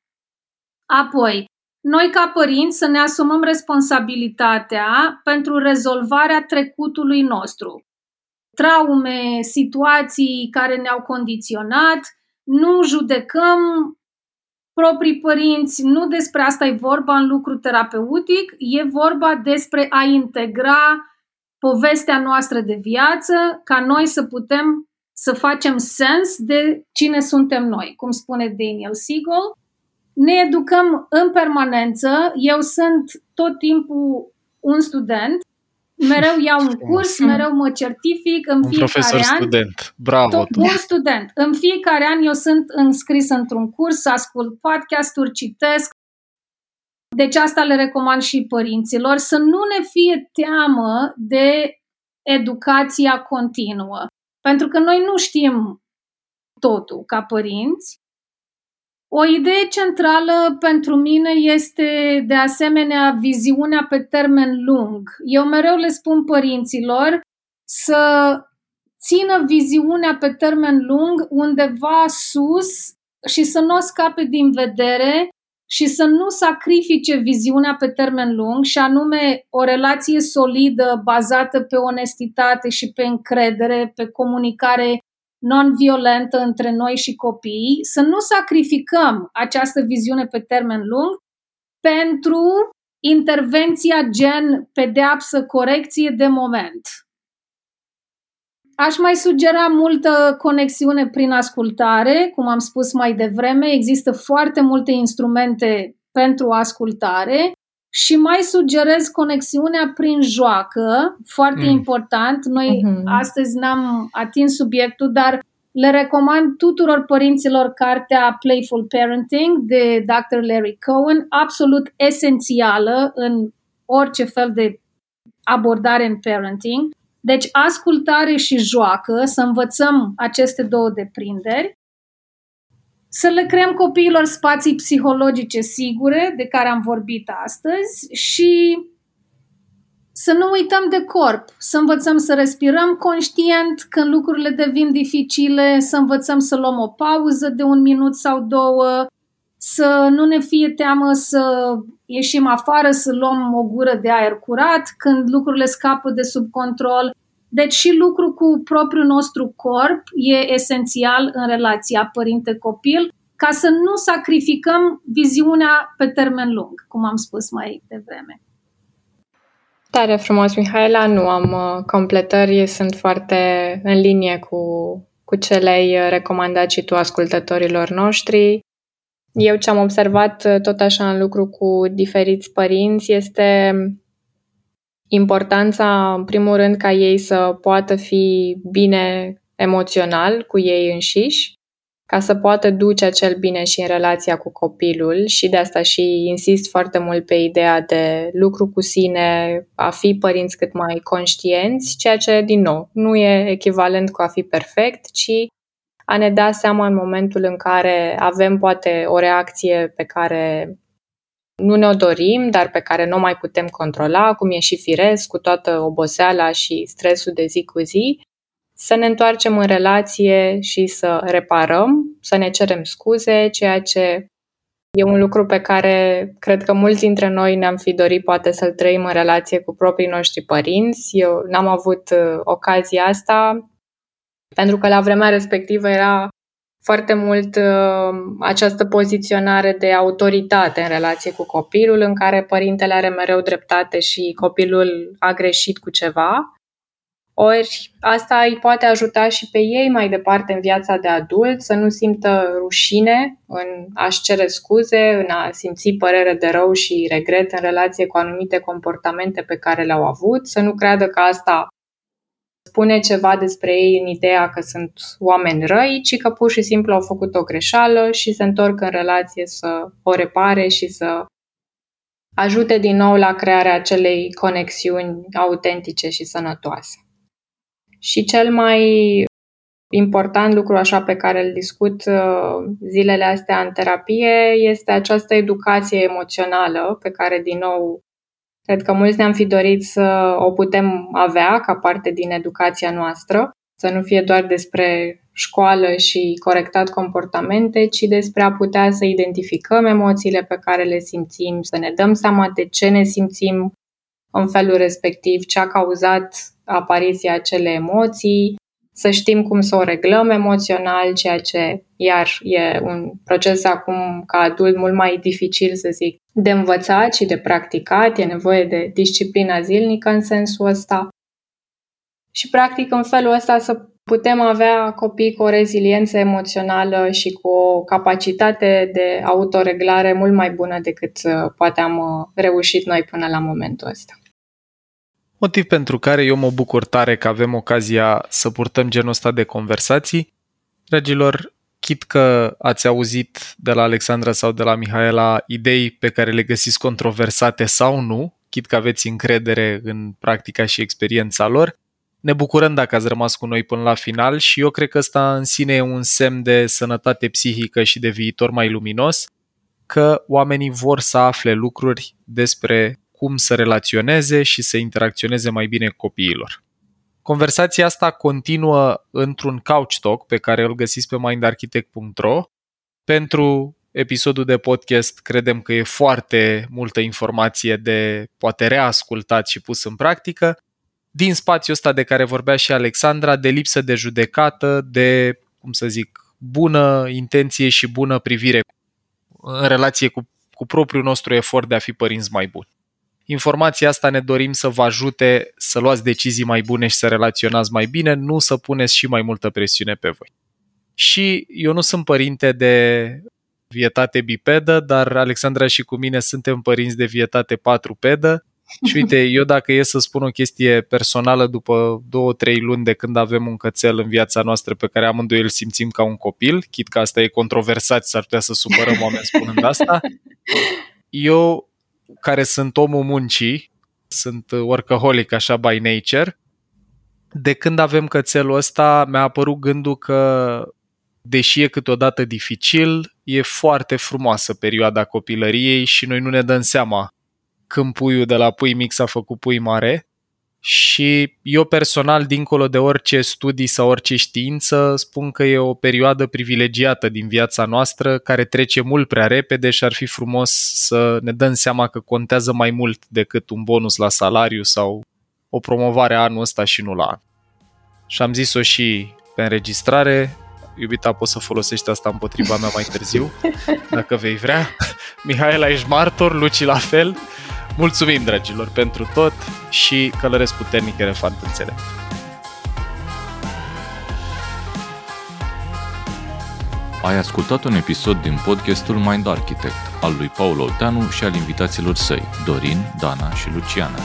Apoi, noi ca părinți să ne asumăm responsabilitatea pentru rezolvarea trecutului nostru. Traume, situații care ne-au condiționat, nu judecăm proprii părinți, nu despre asta e vorba în lucru terapeutic, e vorba despre a integra povestea noastră de viață ca noi să putem să facem sens de cine suntem noi, cum spune Daniel Siegel. Ne educăm în permanență. Eu sunt tot timpul un student mereu iau un curs, mereu mă certific în un fiecare profesor an. student. Bravo! Tot, tu. un student. În fiecare an eu sunt înscris într-un curs, ascult podcasturi, citesc. Deci asta le recomand și părinților, să nu ne fie teamă de educația continuă. Pentru că noi nu știm totul ca părinți o idee centrală pentru mine este, de asemenea, viziunea pe termen lung. Eu mereu le spun părinților să țină viziunea pe termen lung undeva sus și să nu o scape din vedere și să nu sacrifice viziunea pe termen lung și anume o relație solidă bazată pe onestitate și pe încredere, pe comunicare non-violentă între noi și copii, să nu sacrificăm această viziune pe termen lung pentru intervenția gen pedeapsă, corecție de moment. Aș mai sugera multă conexiune prin ascultare, cum am spus mai devreme, există foarte multe instrumente pentru ascultare și mai sugerez conexiunea prin joacă, foarte mm. important. Noi mm-hmm. astăzi n-am atins subiectul, dar le recomand tuturor părinților cartea Playful Parenting de Dr. Larry Cohen, absolut esențială în orice fel de abordare în parenting. Deci ascultare și joacă, să învățăm aceste două deprinderi să le creăm copiilor spații psihologice sigure, de care am vorbit astăzi, și să nu uităm de corp, să învățăm să respirăm conștient când lucrurile devin dificile, să învățăm să luăm o pauză de un minut sau două, să nu ne fie teamă să ieșim afară, să luăm o gură de aer curat când lucrurile scapă de sub control. Deci și lucru cu propriul nostru corp e esențial în relația părinte-copil ca să nu sacrificăm viziunea pe termen lung, cum am spus mai devreme. Tare frumos, Mihaela. Nu am uh, completări, sunt foarte în linie cu, cu ce le-ai uh, recomandat și tu ascultătorilor noștri. Eu ce am observat uh, tot așa în lucru cu diferiți părinți este importanța, în primul rând, ca ei să poată fi bine emoțional cu ei înșiși, ca să poată duce acel bine și în relația cu copilul și de asta și insist foarte mult pe ideea de lucru cu sine, a fi părinți cât mai conștienți, ceea ce, din nou, nu e echivalent cu a fi perfect, ci a ne da seama în momentul în care avem poate o reacție pe care nu ne-o dorim, dar pe care nu o mai putem controla, cum e și firesc, cu toată oboseala și stresul de zi cu zi, să ne întoarcem în relație și să reparăm, să ne cerem scuze, ceea ce e un lucru pe care cred că mulți dintre noi ne-am fi dorit poate să-l trăim în relație cu proprii noștri părinți. Eu n-am avut uh, ocazia asta pentru că la vremea respectivă era foarte mult uh, această poziționare de autoritate în relație cu copilul, în care părintele are mereu dreptate și copilul a greșit cu ceva. Ori asta îi poate ajuta și pe ei mai departe în viața de adult să nu simtă rușine în a-și cere scuze, în a simți părere de rău și regret în relație cu anumite comportamente pe care le-au avut, să nu creadă că asta spune ceva despre ei în ideea că sunt oameni răi, ci că pur și simplu au făcut o greșeală și se întorc în relație să o repare și să ajute din nou la crearea acelei conexiuni autentice și sănătoase. Și cel mai important lucru așa pe care îl discut uh, zilele astea în terapie este această educație emoțională pe care, din nou, cred că mulți ne-am fi dorit să o putem avea ca parte din educația noastră, să nu fie doar despre școală și corectat comportamente, ci despre a putea să identificăm emoțiile pe care le simțim, să ne dăm seama de ce ne simțim în felul respectiv, ce a cauzat apariția acelei emoții, să știm cum să o reglăm emoțional, ceea ce iar e un proces acum ca adult mult mai dificil, să zic, de învățat și de practicat, e nevoie de disciplina zilnică în sensul ăsta. Și practic în felul ăsta să putem avea copii cu o reziliență emoțională și cu o capacitate de autoreglare mult mai bună decât uh, poate am uh, reușit noi până la momentul ăsta. Motiv pentru care eu mă bucur tare că avem ocazia să purtăm genul ăsta de conversații. Dragilor, chit că ați auzit de la Alexandra sau de la Mihaela idei pe care le găsiți controversate sau nu, chit că aveți încredere în practica și experiența lor, ne bucurăm dacă ați rămas cu noi până la final și eu cred că ăsta în sine e un semn de sănătate psihică și de viitor mai luminos, că oamenii vor să afle lucruri despre cum să relaționeze și să interacționeze mai bine cu copiilor. Conversația asta continuă într-un couch talk pe care îl găsiți pe mindarchitect.ro. Pentru episodul de podcast credem că e foarte multă informație de poate reascultat și pus în practică. Din spațiul ăsta de care vorbea și Alexandra, de lipsă de judecată, de, cum să zic, bună intenție și bună privire în relație cu, cu propriul nostru efort de a fi părinți mai buni. Informația asta ne dorim să vă ajute să luați decizii mai bune și să relaționați mai bine, nu să puneți și mai multă presiune pe voi. Și eu nu sunt părinte de vietate bipedă, dar Alexandra și cu mine suntem părinți de vietate patrupedă. Și uite, eu dacă e să spun o chestie personală după două, trei luni de când avem un cățel în viața noastră pe care amândoi îl simțim ca un copil, chit că asta e controversat, s-ar putea să supărăm oameni spunând asta, eu care sunt omul muncii, sunt workaholic așa by nature, de când avem cățelul ăsta mi-a apărut gândul că deși e câteodată dificil, e foarte frumoasă perioada copilăriei și noi nu ne dăm seama când puiul de la pui mic s-a făcut pui mare și eu personal, dincolo de orice studii sau orice știință, spun că e o perioadă privilegiată din viața noastră care trece mult prea repede și ar fi frumos să ne dăm seama că contează mai mult decât un bonus la salariu sau o promovare anul ăsta și nu la an. Și am zis-o și pe înregistrare, iubita, poți să folosești asta împotriva mea mai târziu, dacă vei vrea. Mihaela, ești martor, Luci la fel. Mulțumim, dragilor, pentru tot și călăresc puternic elefant înțelept. Ai ascultat un episod din podcastul Mind Architect al lui Paul Olteanu și al invitaților săi, Dorin, Dana și Luciana.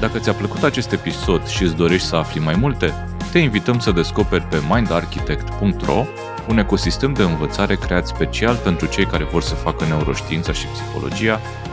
Dacă ți-a plăcut acest episod și îți dorești să afli mai multe, te invităm să descoperi pe mindarchitect.ro un ecosistem de învățare creat special pentru cei care vor să facă neuroștiința și psihologia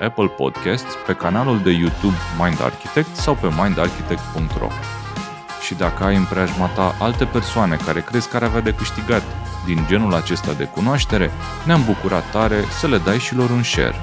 Apple Podcasts, pe canalul de YouTube Mind Architect sau pe mindarchitect.ro. Și dacă ai în preajma ta alte persoane care crezi că ar avea de câștigat din genul acesta de cunoaștere, ne-am bucurat tare să le dai și lor un share.